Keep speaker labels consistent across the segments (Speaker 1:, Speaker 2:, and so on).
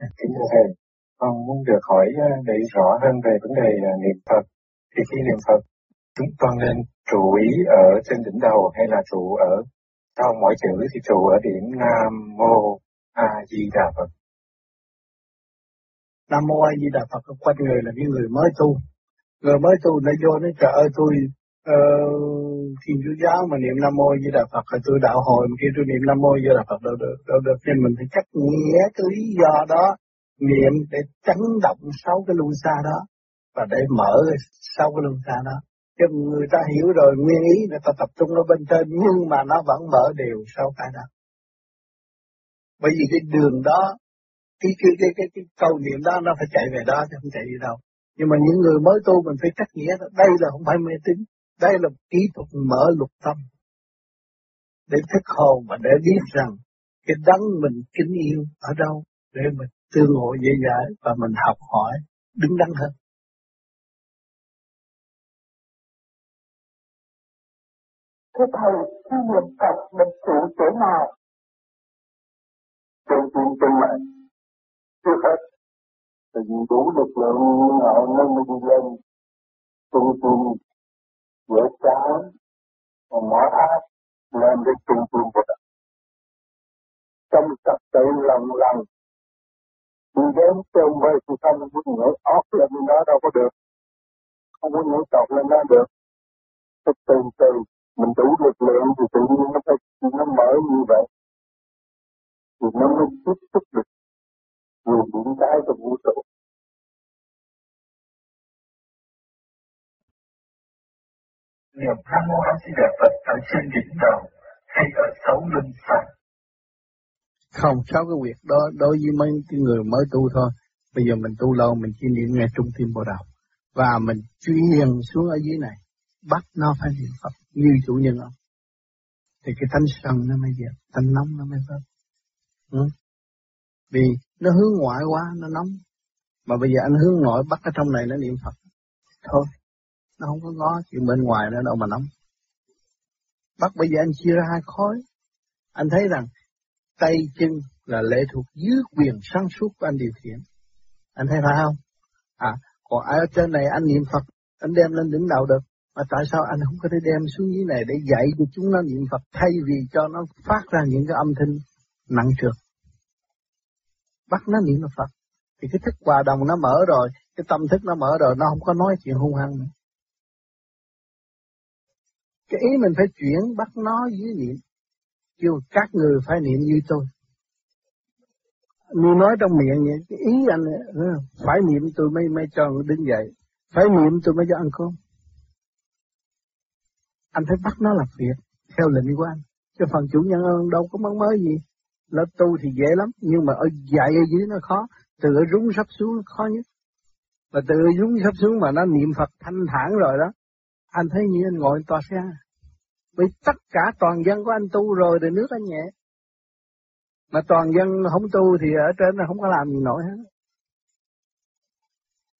Speaker 1: Kính thưa Thầy, con muốn được hỏi ờ, để rõ hơn về vấn đề ờ, niệm Phật. Thì khi niệm Phật, chúng con nên trụ ý ở trên đỉnh đầu hay là trụ ở sau mỗi chữ thì trụ ở điểm Nam Mô A Di Đà Phật.
Speaker 2: Nam Mô A Di Đà Phật quanh người là những người mới tu. Người mới tu nó vô nó trời ơi tôi uh, Thiên Chúa Giáo mà niệm Nam Mô Di Đà Phật rồi tôi đạo hồi mà khi tôi niệm Nam Mô Di Đà Phật đâu được đâu được. Nên mình phải chắc nghĩa cái lý do đó niệm để chấn động sáu cái luân xa đó và để mở sáu cái luân xa đó. Chứ người ta hiểu rồi nguyên ý người ta tập trung nó bên trên nhưng mà nó vẫn mở đều sau cái đó bởi vì cái đường đó cái cái cái cái, cái câu niệm đó nó phải chạy về đó chứ không chạy đi đâu. Nhưng mà những người mới tu mình phải cắt nghĩa đó. đây là không phải mê tín đây là kỹ thuật mở lục tâm để thức hồn và để biết rằng cái đấng mình kính yêu ở đâu để mình tương ngộ dễ dãi và mình học hỏi đứng đắn hơn.
Speaker 3: Thưa Thầy, khi niệm Phật mình trụ chỗ nào?
Speaker 4: Trong tim trong mạng. Trước hết, thì đủ lực lượng họ nâng mình lên trung tim dễ chán và mở áp lên để trung trung của mình. Trong tập tự lần lần, đi đến trong với sự tâm muốn nhảy óc lên đó đâu có được. Không có nhảy tọt lên đó được. Từ từ từ, mình đủ lực lượng thì tự nhiên nó phải, nó mở như vậy thì nó mới tiếp xúc được nhiều điện cái trong vũ trụ
Speaker 1: Niệm Nam Mô A Di Đà Phật ở trên đỉnh đầu hay ở sáu lưng phật
Speaker 2: Không, sáu cái việc đó đối với mấy cái người mới tu thôi. Bây giờ mình tu lâu mình chỉ niệm nghe trung tim bộ đầu. Và mình truyền xuống ở dưới này bắt nó phải niệm Phật như chủ nhân ông. Thì cái thanh sân nó mới dẹp, thanh nóng nó mới vớt. Ừ? Vì nó hướng ngoại quá, nó nóng. Mà bây giờ anh hướng nội bắt ở trong này nó niệm Phật. Thôi, nó không có ngó chuyện bên ngoài nữa đâu mà nóng. Bắt bây giờ anh chia ra hai khối. Anh thấy rằng tay chân là lệ thuộc dưới quyền sáng suốt của anh điều khiển. Anh thấy phải không? À, còn ở trên này anh niệm Phật, anh đem lên đỉnh đầu được. Mà tại sao anh không có thể đem xuống dưới này để dạy cho chúng nó niệm Phật thay vì cho nó phát ra những cái âm thanh nặng trược. Bắt nó niệm Phật. Thì cái thức hòa đồng nó mở rồi, cái tâm thức nó mở rồi, nó không có nói chuyện hung hăng nữa. Cái ý mình phải chuyển bắt nó dưới niệm. Kêu các người phải niệm như tôi. Như nói trong miệng vậy, cái ý anh ờ, phải niệm tôi mới mới cho đứng dậy. Phải niệm tôi mới cho ăn cơm anh phải bắt nó làm việc theo lệnh của anh chứ phần chủ nhân ơn đâu có mong mới gì là tu thì dễ lắm nhưng mà ở dạy ở dưới nó khó từ ở rúng sắp xuống nó khó nhất và từ rúng sắp xuống mà nó niệm Phật thanh thản rồi đó anh thấy như anh ngồi tòa xe. Vì tất cả toàn dân của anh tu rồi thì nước anh nhẹ. Mà toàn dân không tu thì ở trên nó không có làm gì nổi hết.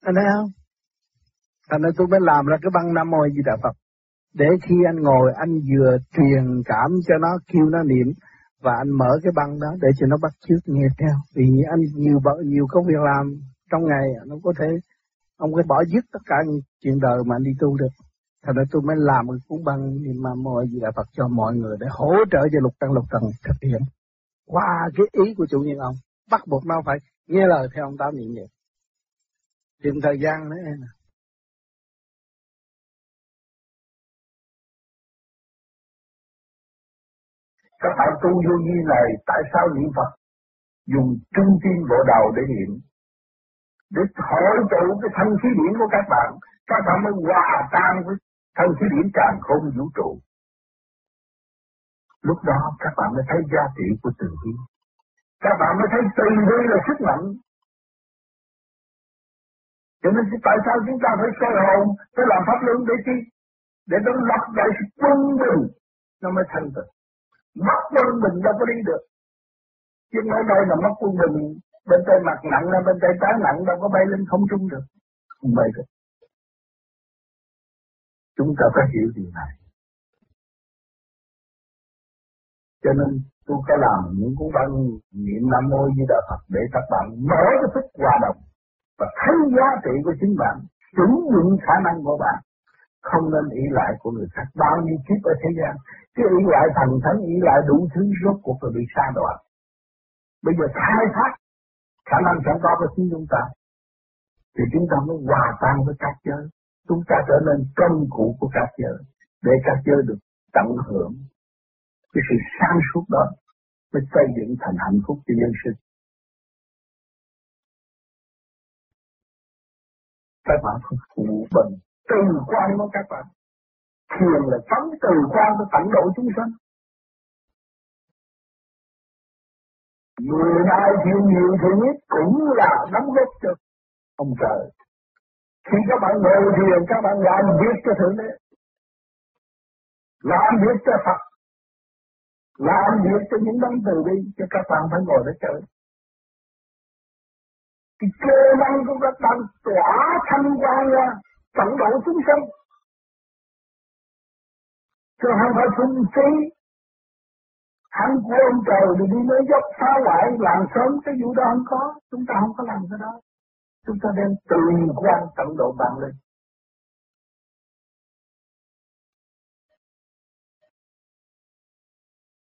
Speaker 2: Anh thấy không? Thành nên tôi mới làm ra cái băng nam mô di đà phật. Để khi anh ngồi, anh vừa truyền cảm cho nó, kêu nó niệm, và anh mở cái băng đó để cho nó bắt chước nghe theo. Vì anh nhiều nhiều công việc làm trong ngày, nó có thể ông có bỏ dứt tất cả những chuyện đời mà anh đi tu được thành ra tôi mới làm một cuốn băng niệm mà mọi gì là Phật cho mọi người để hỗ trợ cho lục tăng lục trần thực hiện qua cái ý của chủ nhân ông, bắt buộc nó phải nghe lời theo ông tám niệm vậy tìm thời gian nữa em
Speaker 4: Các bạn tu vô vi này, tại sao niệm Phật? Dùng trung tim bộ đầu để niệm. Để hội tụ cái thanh khí điển của các bạn. Các bạn mới hòa tan với thân khí điển càng không vũ trụ. Lúc đó các bạn mới thấy giá trị của từ bi. Các bạn mới thấy từ bi là sức mạnh. Cho nên tại sao chúng ta phải soi hồn, phải làm pháp luân để chi? Để nó lập lại sự quân bình, nó mới thành tựu mất quân bình đâu có đi được chứ ở đây là mất quân bình bên tay mặt nặng bên tay trái nặng đâu có bay lên không trung được không bay được chúng ta phải hiểu điều này cho nên
Speaker 5: tôi có làm những cuốn văn niệm Nam Mô Di Đà Phật để các bạn mở cái thức hòa đồng và thấy giá trị của chính bạn, sử dụng khả năng của bạn, không nên ý lại của người khác. Bao nhiêu kiếp ở thế gian, cái ý lại thần thánh, ý lại đủ thứ rốt cuộc là bị xa đoạn. Bây giờ khai thác khả năng sẵn có của chính chúng ta, thì chúng ta mới hòa tan với các giới. Chúng ta trở nên công cụ của các giới, để các giới được tận hưởng cái sự sáng suốt đó mới xây dựng thành hạnh phúc cho nhân sinh. Các bạn phải phụ bình từ quan của các bạn. Thiền là phóng từ quan của tận độ chúng sanh. Người đại thiền nhiều thì nhất cũng là đóng góp cho ông trời. Khi các bạn ngồi thiền, các bạn làm việc cho Thượng Đế. Làm việc cho Phật. Làm việc cho những đấng từ bi cho các bạn phải ngồi để chơi. Cái cơ năng của các bạn tỏa thanh quan ra tận độ chúng sinh chứ không phải phung phí. Hắn của ông trời thì đi lấy dốc phá hoại làm sớm cái vụ đó không có. Chúng ta không có làm cái đó chúng ta đem từ quan tận độ bạn lên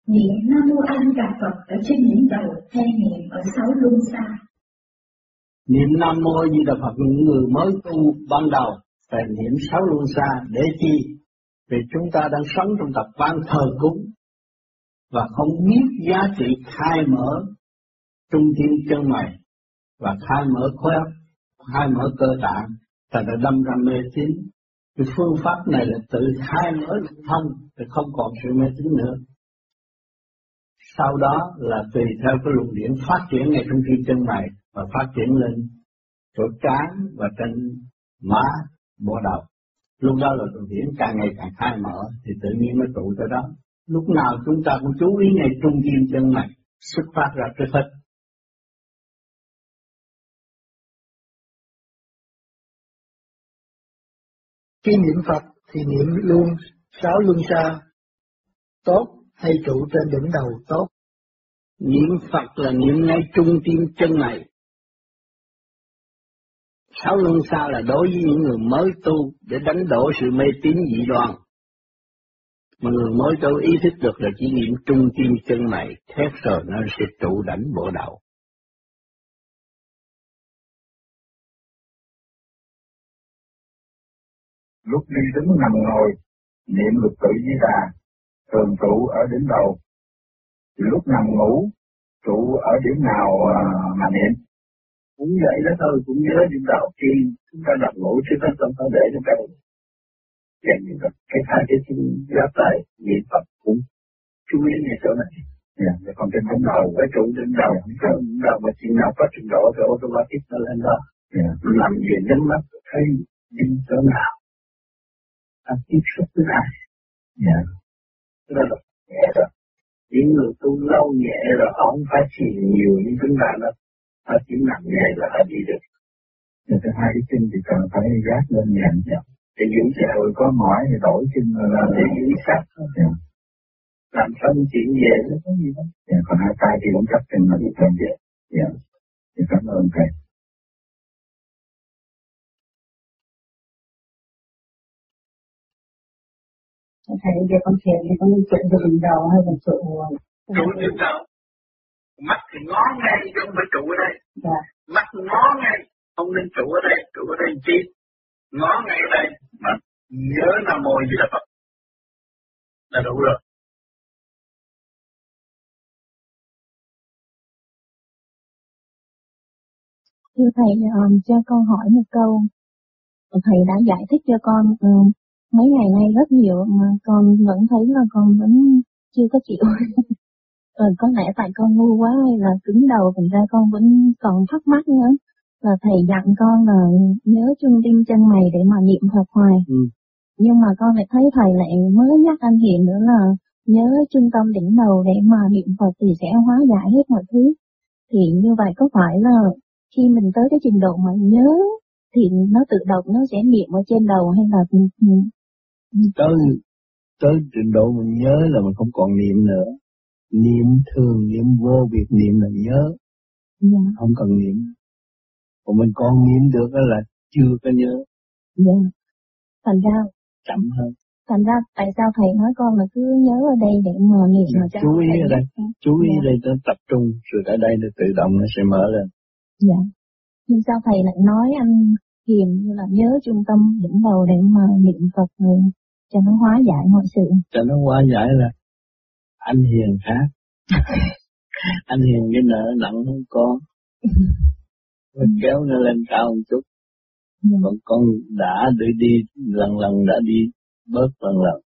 Speaker 6: Niệm Nam Mô A Di Đà Phật ở trên đỉnh đầu hay niệm ở sáu luân xa?
Speaker 5: Niệm Nam Mô A Di Đà Phật những người mới tu ban đầu phải niệm sáu luân xa để chi? Vì chúng ta đang sống trong tập ban thờ cúng và không biết giá trị khai mở trung thiên chân mày và khai mở khối óc, khai mở cơ tạng, ta đã đâm ra mê tín. Cái phương pháp này là tự khai mở thông thì không còn sự mê tín nữa. Sau đó là tùy theo cái luồng điển phát triển ngay trong khi chân mày và phát triển lên chỗ trán và trên má bộ đầu. Lúc đó là luồng điển càng ngày càng khai mở thì tự nhiên mới trụ tới đó. Lúc nào chúng ta cũng chú ý ngay trung tâm chân mày xuất phát ra trước hết.
Speaker 7: Khi niệm Phật thì niệm luôn sáu luân xa tốt hay trụ trên đỉnh đầu tốt.
Speaker 5: Niệm Phật là niệm ngay trung tim chân này. Sáu luân xa là đối với những người mới tu để đánh đổ sự mê tín dị đoan. Mà người mới tu ý thức được là chỉ niệm trung tim chân này, thét rồi nó sẽ trụ đảnh bộ đầu.
Speaker 1: Lúc đi đứng nằm ngồi, niệm lục tự di đà, thường trụ ở đỉnh đầu. Lúc nằm ngủ, trụ ở điểm nào à, mà niệm?
Speaker 5: Cũng vậy đó thôi, cũng nhớ điểm đầu tiên, chúng ta nằm ngủ chứ không không phải để trong cái Dành Phật, cái hai cái chân giáp tay, niệm Phật cũng chú ý ngay chỗ này.
Speaker 1: Yeah, dạ, còn trên đỉnh đầu,
Speaker 5: cái trụ đỉnh đầu, cái đỉnh đầu mà chừng nào có trình độ thì automatic nó lên đó.
Speaker 1: Yeah.
Speaker 5: Dạ. Nằm về nhắm mắt, thấy đi chỗ nào, ta tiếp xúc với ai.
Speaker 1: Yeah
Speaker 5: nó là nhẹ rồi. Những người tu lâu nhẹ rồi không phải chỉ nhiều như chúng ta đâu. Họ chỉ nặng nhẹ là họ đi được.
Speaker 1: Rồi thứ hai cái chân thì cần phải gác lên nhẹ nhàng.
Speaker 5: Để giữ cho
Speaker 1: rồi có mỏi thì đổi chân
Speaker 5: là để giữ sắc
Speaker 1: yeah.
Speaker 5: làm xong chuyện về nó có gì đâu
Speaker 1: yeah. còn hai tay thì cũng chấp chân mà đi vậy yeah. thì cảm ơn thầy
Speaker 8: thầy giờ con thiền thì con trụ từ đỉnh đầu hay là trụ
Speaker 5: trụ đỉnh đầu mắt thì ngó ngay chứ không phải trụ ở đây.
Speaker 8: Dạ.
Speaker 5: mắt ngó ngay không nên trụ ở đây trụ ở đây chi? Ngó ngay ở đây mà nhớ nam mô gì là phật. Là đủ rồi.
Speaker 9: Thưa Thầy, um, cho con hỏi một câu. Thầy đã giải thích cho con um, mấy ngày nay rất nhiều mà con vẫn thấy là con vẫn chưa có chịu. Rồi có lẽ tại con ngu quá hay là cứng đầu thành ra con vẫn còn thắc mắc nữa. Là thầy dặn con là nhớ trung tim chân mày để mà niệm Phật hoài. Ừ. Nhưng mà con lại thấy thầy lại mới nhắc anh Hiền nữa là nhớ trung tâm đỉnh đầu để mà niệm Phật thì sẽ hóa giải hết mọi thứ. Thì như vậy có phải là khi mình tới cái trình độ mà nhớ thì nó tự động nó sẽ niệm ở trên đầu hay là
Speaker 5: tới tới trình độ mình nhớ là mình không còn niệm nữa.
Speaker 10: Niệm thường niệm vô việc niệm là nhớ.
Speaker 9: Dạ.
Speaker 10: không cần niệm. Còn mình còn niệm được là chưa có nhớ.
Speaker 9: Dạ. thành ra
Speaker 10: chậm hơn.
Speaker 9: Thành ra tại sao thầy nói con là cứ nhớ ở đây để mà niệm mà
Speaker 10: chú ý ở đây. chú ý
Speaker 9: dạ.
Speaker 10: đây nó tập trung rồi ở đây nó tự động nó sẽ mở lên.
Speaker 9: Dạ. Nhưng sao thầy lại nói anh hiền như là nhớ trung tâm đỉnh đầu để mà niệm Phật người cho nó hóa giải mọi sự.
Speaker 10: Cho nó hóa giải là anh hiền khác anh hiền cái nợ nặng hơn con. Mình kéo nó lên cao một chút.
Speaker 9: Dạ.
Speaker 10: còn con đã để đi lần lần đã đi bớt lần lần.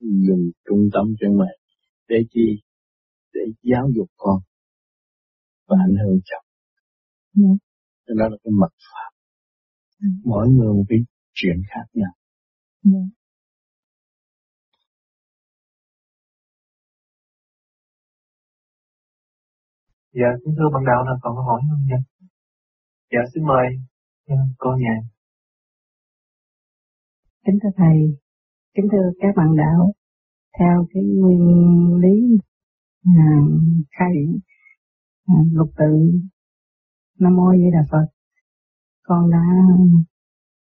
Speaker 10: Dùng trung tâm chân mày để chi? Để giáo dục con và ảnh hưởng chồng.
Speaker 9: Dạ.
Speaker 10: cho đó là cái mật pháp
Speaker 9: ừ.
Speaker 10: Mỗi người một cái chuyện khác nhau
Speaker 9: dạ.
Speaker 11: Dạ, kính thưa bạn đạo là còn câu hỏi không nha? Dạ, xin mời ừ, cô nhà.
Speaker 12: Kính thưa Thầy, kính thưa các bạn đạo, theo cái nguyên lý à, khai à, lục tự Nam Mô Di Đà Phật, con đã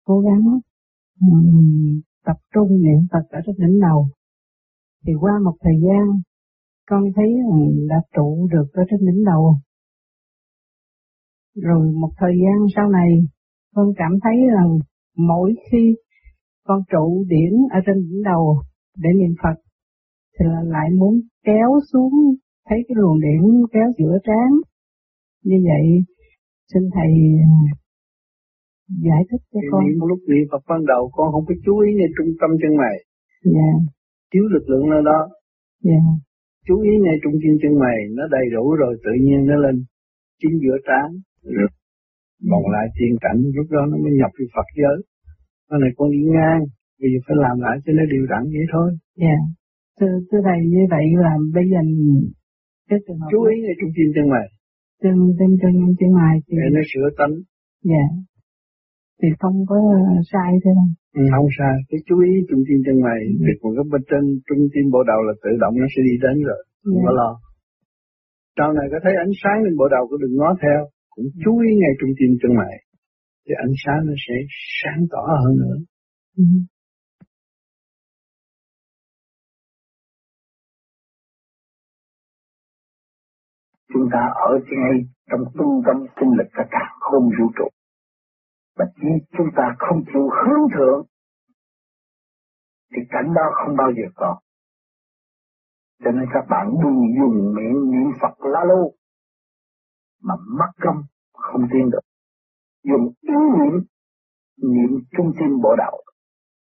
Speaker 12: cố gắng um, tập trung niệm Phật ở trên đỉnh đầu. Thì qua một thời gian, con thấy đã trụ được ở trên đỉnh đầu. Rồi một thời gian sau này, con cảm thấy rằng mỗi khi con trụ điển ở trên đỉnh đầu để niệm Phật, thì là lại muốn kéo xuống, thấy cái luồng điển kéo giữa trán. Như vậy, xin Thầy giải thích cho con.
Speaker 10: Niệm lúc niệm Phật ban đầu con không có chú ý ngay trung tâm chân mày.
Speaker 12: Dạ.
Speaker 10: Thiếu lực lượng ở đó.
Speaker 12: Dạ.
Speaker 10: Chú ý ngay trung tâm chân mày, nó đầy đủ rồi tự nhiên nó lên chính giữa trán. Rồi vòng lại thiên cảnh, lúc đó nó mới nhập vào Phật giới. Nó này con đi ngang, bây giờ phải làm lại cho nó điều đặn vậy thôi.
Speaker 12: Dạ. Thưa, thưa Thầy, như vậy là bây giờ cái trường hợp
Speaker 10: chú ý ngay trung tâm chân mày.
Speaker 12: Chân, chân, chân, chân mày thì...
Speaker 10: Để nó sửa tánh.
Speaker 12: Dạ. Thì không có sai thế không?
Speaker 10: Ừ, không sai, cái chú ý trung tâm chân mày, ừ. việc còn cái bên trên trung tâm bộ đầu là tự động nó sẽ đi đến rồi, không dạ. có lo. Sau này có thấy ánh sáng lên bộ đầu cũng đừng ngó theo, cũng chú ý ngay trung tâm chân mày, thì ánh sáng nó sẽ sáng tỏ hơn nữa.
Speaker 12: Ừ.
Speaker 4: Chúng ta ở ngay trong trung tâm sinh lực cả cả không vũ trụ. Mà chỉ chúng ta không chịu hướng thượng, thì cảnh đó không bao giờ có. Cho nên các bạn đừng dùng miệng niệm Phật la lô, mà mất công không tin được. Dùng ý niệm niệm trung tâm bộ đạo,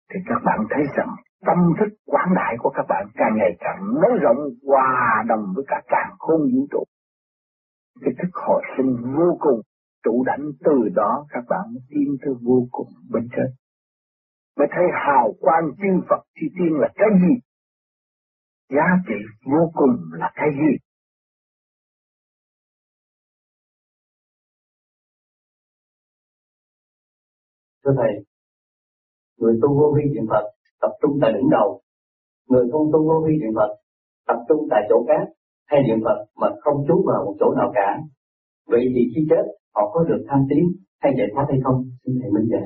Speaker 4: thì các bạn thấy rằng tâm thức quảng đại của các bạn càng ngày càng nới rộng hòa đồng với cả càng khôn vũ trụ. Cái thức hồi sinh vô cùng trụ đảnh từ đó các bạn mới tiến tới vô cùng bên trên. Mới thấy hào quang chư Phật chi tiên là cái gì? Giá trị vô cùng là cái gì?
Speaker 13: Thưa Thầy, người tu vô vi niệm Phật tập trung tại đỉnh đầu, người không tu vô vi niệm Phật tập trung tại chỗ khác hay niệm Phật mà không chú vào một chỗ nào cả. Vậy thì khi chết họ có được tham tiến hay giải thoát hay không? Xin Thầy minh giải.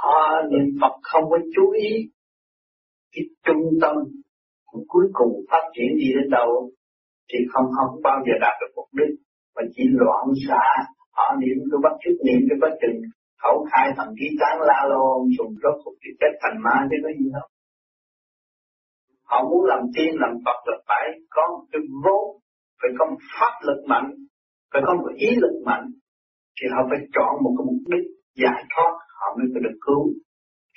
Speaker 10: Họ niệm Phật không có chú ý cái trung tâm cuối cùng phát triển đi đến đâu, thì không không bao giờ đạt được mục đích mà chỉ loạn xạ, họ niệm cái bất chước niệm cái bất chừng khẩu khai thần ký tán la lô, dùng rốt cuộc thì chết thành ma, chứ có gì đâu họ muốn làm tiên, làm Phật là phải có một cái vốn, phải có một pháp lực mạnh, phải có một ý lực mạnh thì họ phải chọn một cái mục đích giải thoát họ mới có được cứu.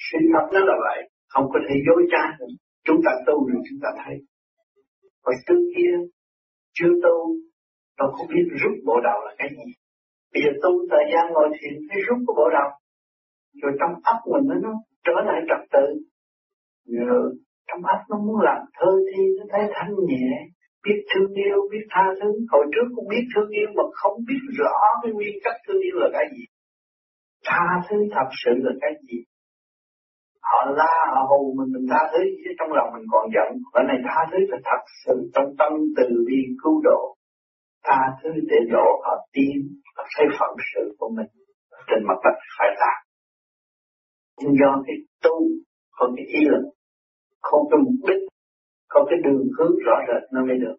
Speaker 10: Sự thật nó là vậy không có thể dối trá chúng ta tu rồi chúng ta thấy. Hồi trước kia chưa tu tôi không biết rút bộ đầu là cái gì. Bây giờ tu thời gian ngồi thiền thấy rút cái bộ đầu. Rồi trong óc mình nó, nó trở lại trật tự. Rồi trong óc nó muốn làm thơ thi nó thấy thanh nhẹ biết thương yêu, biết tha thứ. Hồi trước cũng biết thương yêu mà không biết rõ cái nguyên chất thương yêu là cái gì. Tha thứ thật sự là cái gì?
Speaker 14: Họ la, họ hù mình mình tha thứ, chứ trong lòng mình còn giận. Và này tha thứ là thật sự trong tâm từ bi cứu độ. Tha thứ để độ họ tin và thấy phận sự của mình trên mặt đất phải làm nhưng do cái tu, còn cái ý lực, không cái mục đích không cái đường hướng rõ rệt nó mới được.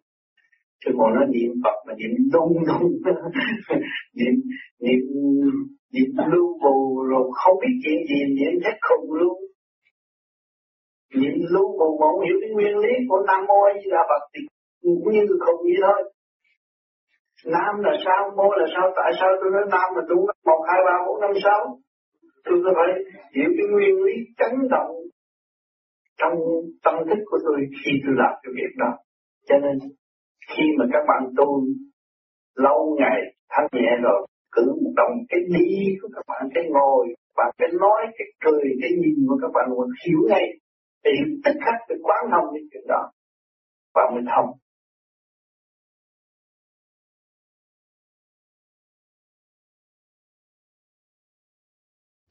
Speaker 14: Chứ còn nó niệm Phật mà niệm đúng đúng, niệm niệm niệm lưu bù rồi không biết chuyện gì niệm chắc không luôn niệm lưu bù mà không hiểu cái nguyên lý của nam mô a di đà phật thì cũng như không gì thôi. Nam là sao mô là sao tại sao tôi nói nam mà tôi nói một hai ba bốn năm sáu? Tôi có phải hiểu cái nguyên lý chấn động trong tâm thức của tôi khi tôi làm cái việc đó. Cho nên khi mà các bạn tu lâu ngày thanh nhẹ rồi cử một động cái đi của các bạn cái ngồi và cái nói cái cười cái nhìn của các bạn muốn hiểu ngay thì tất cả cái quán thông những chuyện đó. Và mới thông.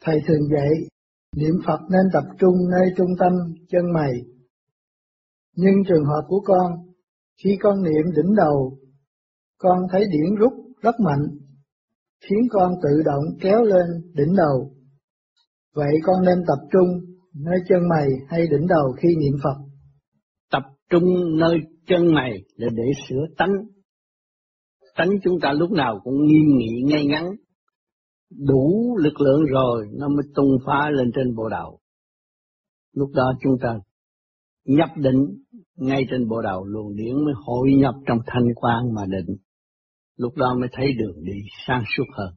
Speaker 7: Thầy thường dạy, niệm Phật nên tập trung nơi trung tâm chân mày. Nhưng trường hợp của con, khi con niệm đỉnh đầu, con thấy điển rút rất mạnh, khiến con tự động kéo lên đỉnh đầu. Vậy con nên tập trung nơi chân mày hay đỉnh đầu khi niệm Phật?
Speaker 5: Tập trung nơi chân mày là để sửa tánh. Tánh chúng ta lúc nào cũng nghiêm nghị ngay ngắn, đủ lực lượng rồi, nó mới tung phá lên trên bộ đầu. Lúc đó chúng ta nhập định ngay trên bộ đầu luồng điển mới hội nhập trong thanh quan mà định. Lúc đó mới thấy đường đi sang suốt hơn.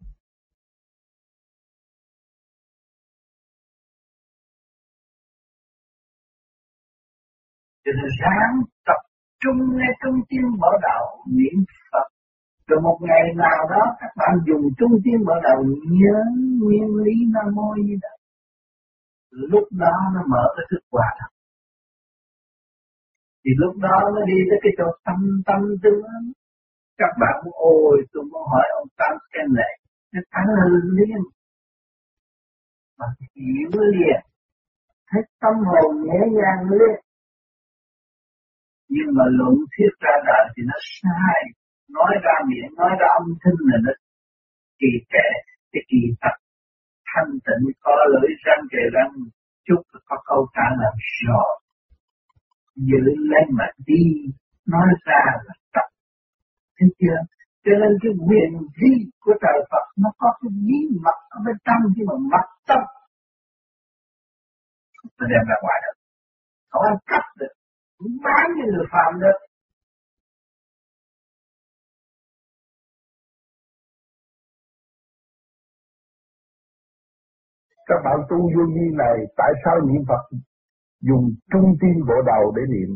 Speaker 15: Cho sáng tập trung ngay trong tim bộ đạo niệm Phật rồi một ngày nào đó, các bạn dùng trung tâm mở đầu nhớ nguyên lý nam mô như Đà. lúc đó nó mở cái thức quả thật. Thì lúc đó nó đi tới cái chỗ tâm tâm tướng các bạn cũng ôi, tôi muốn hỏi ông tam xem này, nó thắng liên mà hiểu liền. Thấy tâm hồn nhẹ nhàng lên nhưng mà luận thuyết ra đời thì nó sai nói ra miệng, nói ra âm thanh là nó kỳ kệ cái kỳ thật. Thanh tịnh có lưỡi răng, kề răng chút có câu trả lời rồi giữ lấy mà đi, nói ra là tập. Thấy chưa? Cho nên cái quyền vi của trời Phật nó có cái bí mật ở bên trong nhưng mà mặt tâm. Nó đem ra ngoài được. Không ăn cắp được. Bán như người phạm được.
Speaker 4: Các bạn tu vô vi này, tại sao niệm Phật dùng trung tim bộ đầu để niệm?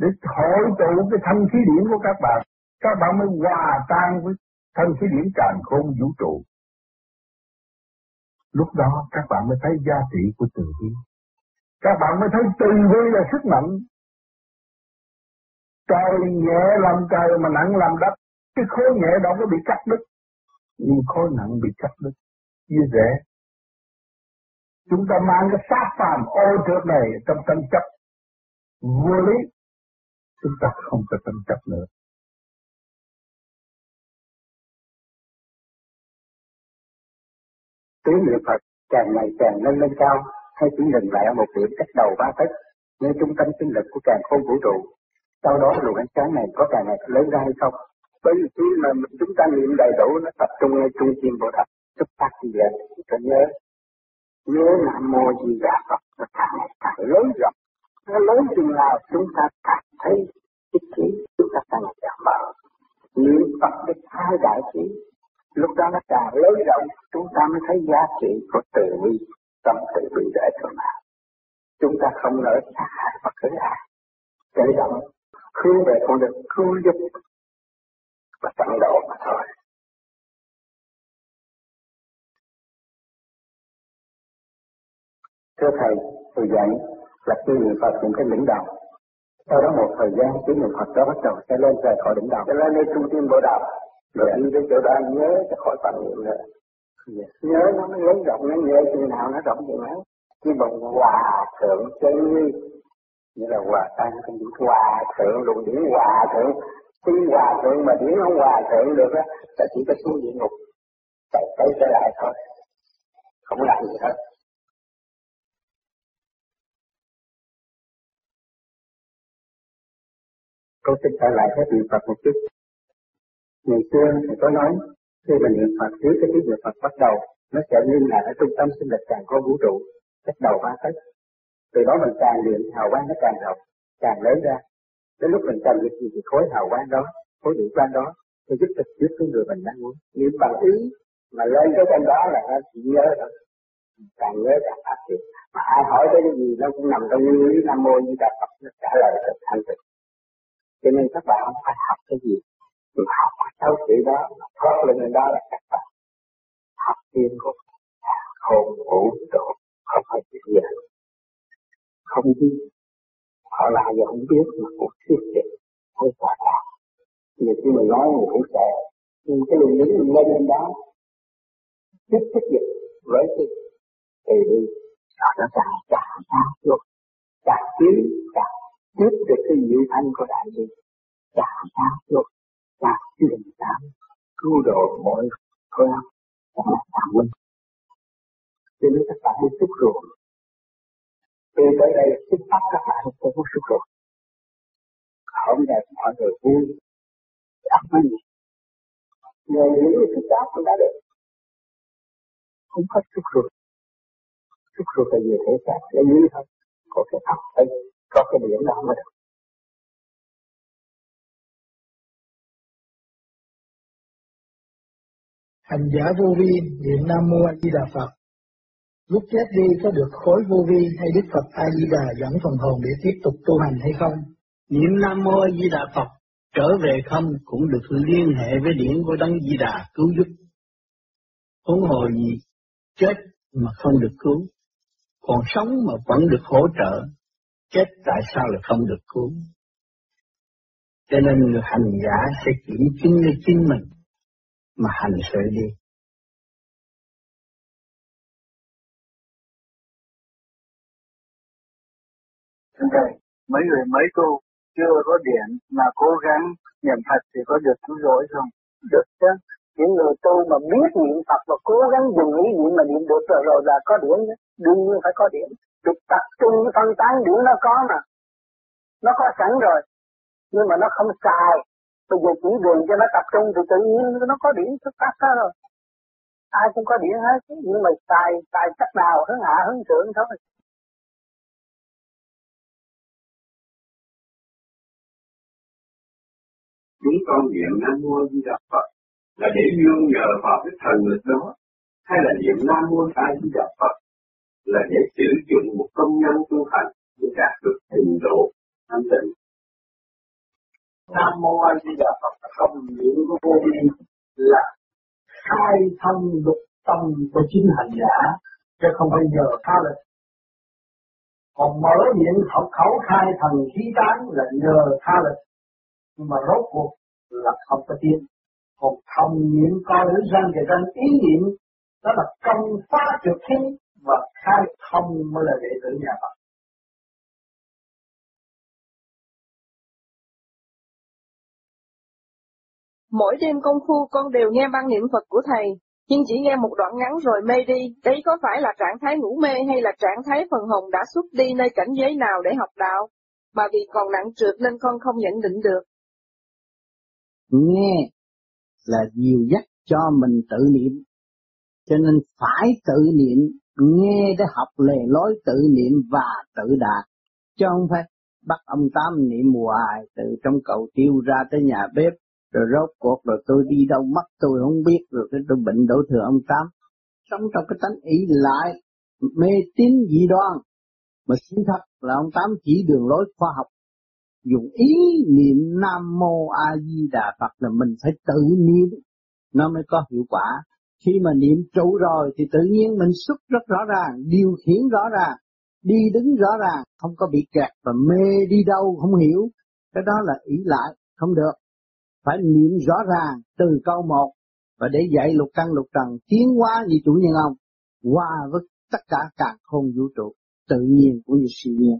Speaker 4: Để hội tụ cái thanh khí điển của các bạn các bạn mới hòa tan với thanh khí điển càng không vũ trụ. Lúc đó các bạn mới thấy giá trị của từ bi. Các bạn mới thấy từ bi là sức mạnh. Trời nhẹ làm trời mà nặng làm đất, cái khối nhẹ đó có bị cắt đứt. Nhưng khối nặng bị cắt đứt Chia dễ Chúng ta mang cái sát phàm ô trước này trong tranh chấp vô lý. Chúng ta không có tranh chấp nữa.
Speaker 16: Tiếng niệm Phật càng ngày càng nâng lên cao, hay chỉ dừng lại ở một điểm cách đầu ba tấc, nơi trung tâm sinh lực của càng khôn vũ trụ. Sau đó luồng ánh sáng này có càng ngày lớn ra hay không? Bởi vì khi mà chúng ta niệm đầy đủ nó tập trung ngay trung tâm bộ thật, xuất phát gì vậy? cần nhớ nhớ nam mô di đà phật và càng ngày càng lớn rộng. Nó lớn chừng nào chúng ta càng thấy cái trí chúng ta càng ngày càng mở niệm phật được hai đại trí. Lúc đó nó càng lớn rộng, chúng ta mới thấy giá trị của từ bi, tâm từ bi để thừa nào. Chúng ta không nỡ sát hại bất cứ ai. Tự động hướng về con đường cứu giúp và tận độ mà thôi. Thưa Thầy, Thầy dạy là khi niệm Phật niệm cái đỉnh đầu. Sau đó một thời gian cái niệm Phật đó bắt đầu sẽ lên rời khỏi đỉnh đầu. Sẽ lên lên trung tâm bộ đầu. Rồi đi đến chỗ đó nhớ cho khỏi phần niệm nữa. Nhớ nó mới lớn rộng, nó nhớ chừng nào nó rộng chừng ấy. nhưng mà hòa thượng chân như là hòa tan trong những hòa thượng luồng điển hòa thượng khi hòa thượng mà điển không hòa thượng được á là chỉ có xuống địa ngục chạy tới trở lại thôi không làm gì hết Tôi xin trở lại hết niệm Phật một chút. Ngày xưa thì có nói, khi mình niệm Phật dưới cái tiếng niệm Phật bắt đầu, nó sẽ liên lạc ở trung tâm sinh lực càng có vũ trụ, cách đầu ba tấc. Từ đó mình càng niệm hào quang nó càng rộng, càng lớn ra. Đến lúc mình cần việc gì thì khối hào quang đó, khối điện quang đó, thì giúp trực tiếp cái người mình đang muốn. Niệm bằng ý, mà lên cái trên đó là nó chỉ nhớ thôi. Càng nhớ càng phát triển. Mà ai hỏi cái gì nó cũng nằm trong nguyên lý Nam Mô Di Đà Phật nó trả lời thật thanh tịnh. Cho nên các bạn không phải học cái gì, mà học sáu chữ đó, thoát lên đó là các bạn học tiên của hồn vũ trụ không phải chuyện gì không biết họ là giờ không biết mà cũng thiết trình không quả là nhiều khi mình nói mình cũng sợ nhưng cái luồng lý mình lên lên đó tiếp thích dịch với cái thì đi họ nó càng càng ra luôn càng tiến càng tiếp được cái diệu thanh của đại bi. Đã cao được càng truyền cảm cứu độ mọi con các là tạo minh cho nên các bạn đi xúc ruột. Từ tới đây xin bắt các bạn không có xúc ruột. Hôm nay mọi người vui. Áp mấy gì. Người những cái thức đáp cũng đã được. Không có xúc ruột. Xúc ruột là gì? Thể xác là như thôi. Có cái ấp tinh có cái điểm đó mới được
Speaker 7: hành giả vô vi niệm nam mô a di đà phật. Lúc chết đi có được khối vô vi hay đức phật a di đà dẫn phần hồn để tiếp tục tu hành hay không?
Speaker 5: Niệm nam mô a di đà phật trở về không cũng được liên hệ với điển của đấng di đà cứu giúp. Huống hồ gì chết mà không được cứu còn sống mà vẫn được hỗ trợ chết tại sao lại không được cứu cho nên người hành giả sẽ kiểm chứng với chính mình mà hành sự đi.
Speaker 2: Thưa Thầy, mấy người mấy tu chưa có điện mà cố gắng niệm Phật thì có được cứu rỗi không?
Speaker 7: Được chứ. Những người tu mà biết niệm Phật và cố gắng dùng ý niệm mà niệm được rồi rồi là có điện. Đương nhiên phải có điểm. Được tập trung phân tán điểm nó có mà. Nó có sẵn rồi. Nhưng mà nó không xài Bây giờ chỉ đường cho nó tập trung thì tự nhiên nó có điểm xuất phát đó rồi. Ai cũng có điểm hết, nhưng mà xài xài cách nào hướng hạ hướng thượng thôi.
Speaker 17: Chúng con niệm Nam Mô Di Đà Phật là để nương nhờ vào cái thần lực đó, hay là niệm Nam Mô A Di Đà Phật là để sử dụng một công nhân tu hành để đạt được trình độ thanh tịnh.
Speaker 2: Nam Mô A Di Đà Phật, không niệm của vô vi là khai thông lục tâm của chính hành giả, chứ không bao giờ phá lực. Còn mở miệng học khẩu khai thần khí tán là nhờ tha lực nhưng mà rốt cuộc là không có tiên. còn thông niệm coi đến răng về răng ý niệm, đó là công phá trực khí và khai thông mới là đệ tử nhà Phật
Speaker 18: Mỗi đêm công phu con đều nghe băng niệm Phật của Thầy, nhưng chỉ nghe một đoạn ngắn rồi mê đi. Đấy có phải là trạng thái ngủ mê hay là trạng thái phần hồn đã xuất đi nơi cảnh giới nào để học đạo, mà vì còn nặng trượt nên con không nhận định được.
Speaker 5: Nghe là dìu dắt cho mình tự niệm, cho nên phải tự niệm, nghe để học lề lối tự niệm và tự đạt, chứ không phải bắt ông Tám niệm hoài từ trong cầu tiêu ra tới nhà bếp. Rồi rốt cuộc rồi tôi đi đâu mất tôi không biết. Rồi cái tôi bệnh đổ thừa ông tám. Sống trong cái tánh ý lại mê tín dị đoan. Mà sự thật là ông tám chỉ đường lối khoa học. Dùng ý niệm nam mô a di đà phật là mình phải tự niệm. Nó mới có hiệu quả khi mà niệm trụ rồi thì tự nhiên mình xuất rất rõ ràng, điều khiển rõ ràng, đi đứng rõ ràng, không có bị kẹt và mê đi đâu, không hiểu. Cái đó là ý lại, không được. Phải niệm rõ ràng từ câu một và để dạy lục căn lục trần tiến hóa như chủ nhân ông qua với tất cả cả không vũ trụ tự nhiên cũng như siêu nhiên.